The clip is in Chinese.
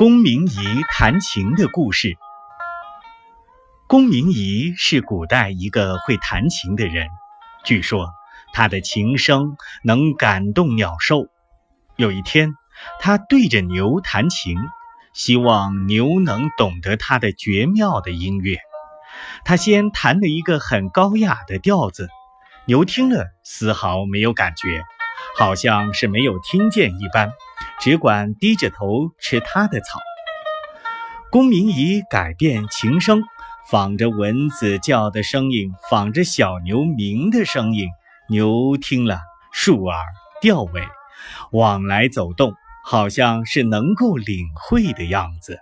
公明仪弹琴的故事。公明仪是古代一个会弹琴的人，据说他的琴声能感动鸟兽。有一天，他对着牛弹琴，希望牛能懂得他的绝妙的音乐。他先弹了一个很高雅的调子，牛听了丝毫没有感觉，好像是没有听见一般。只管低着头吃他的草。公明仪改变琴声，仿着蚊子叫的声音，仿着小牛鸣的声音。牛听了，竖耳吊尾，往来走动，好像是能够领会的样子。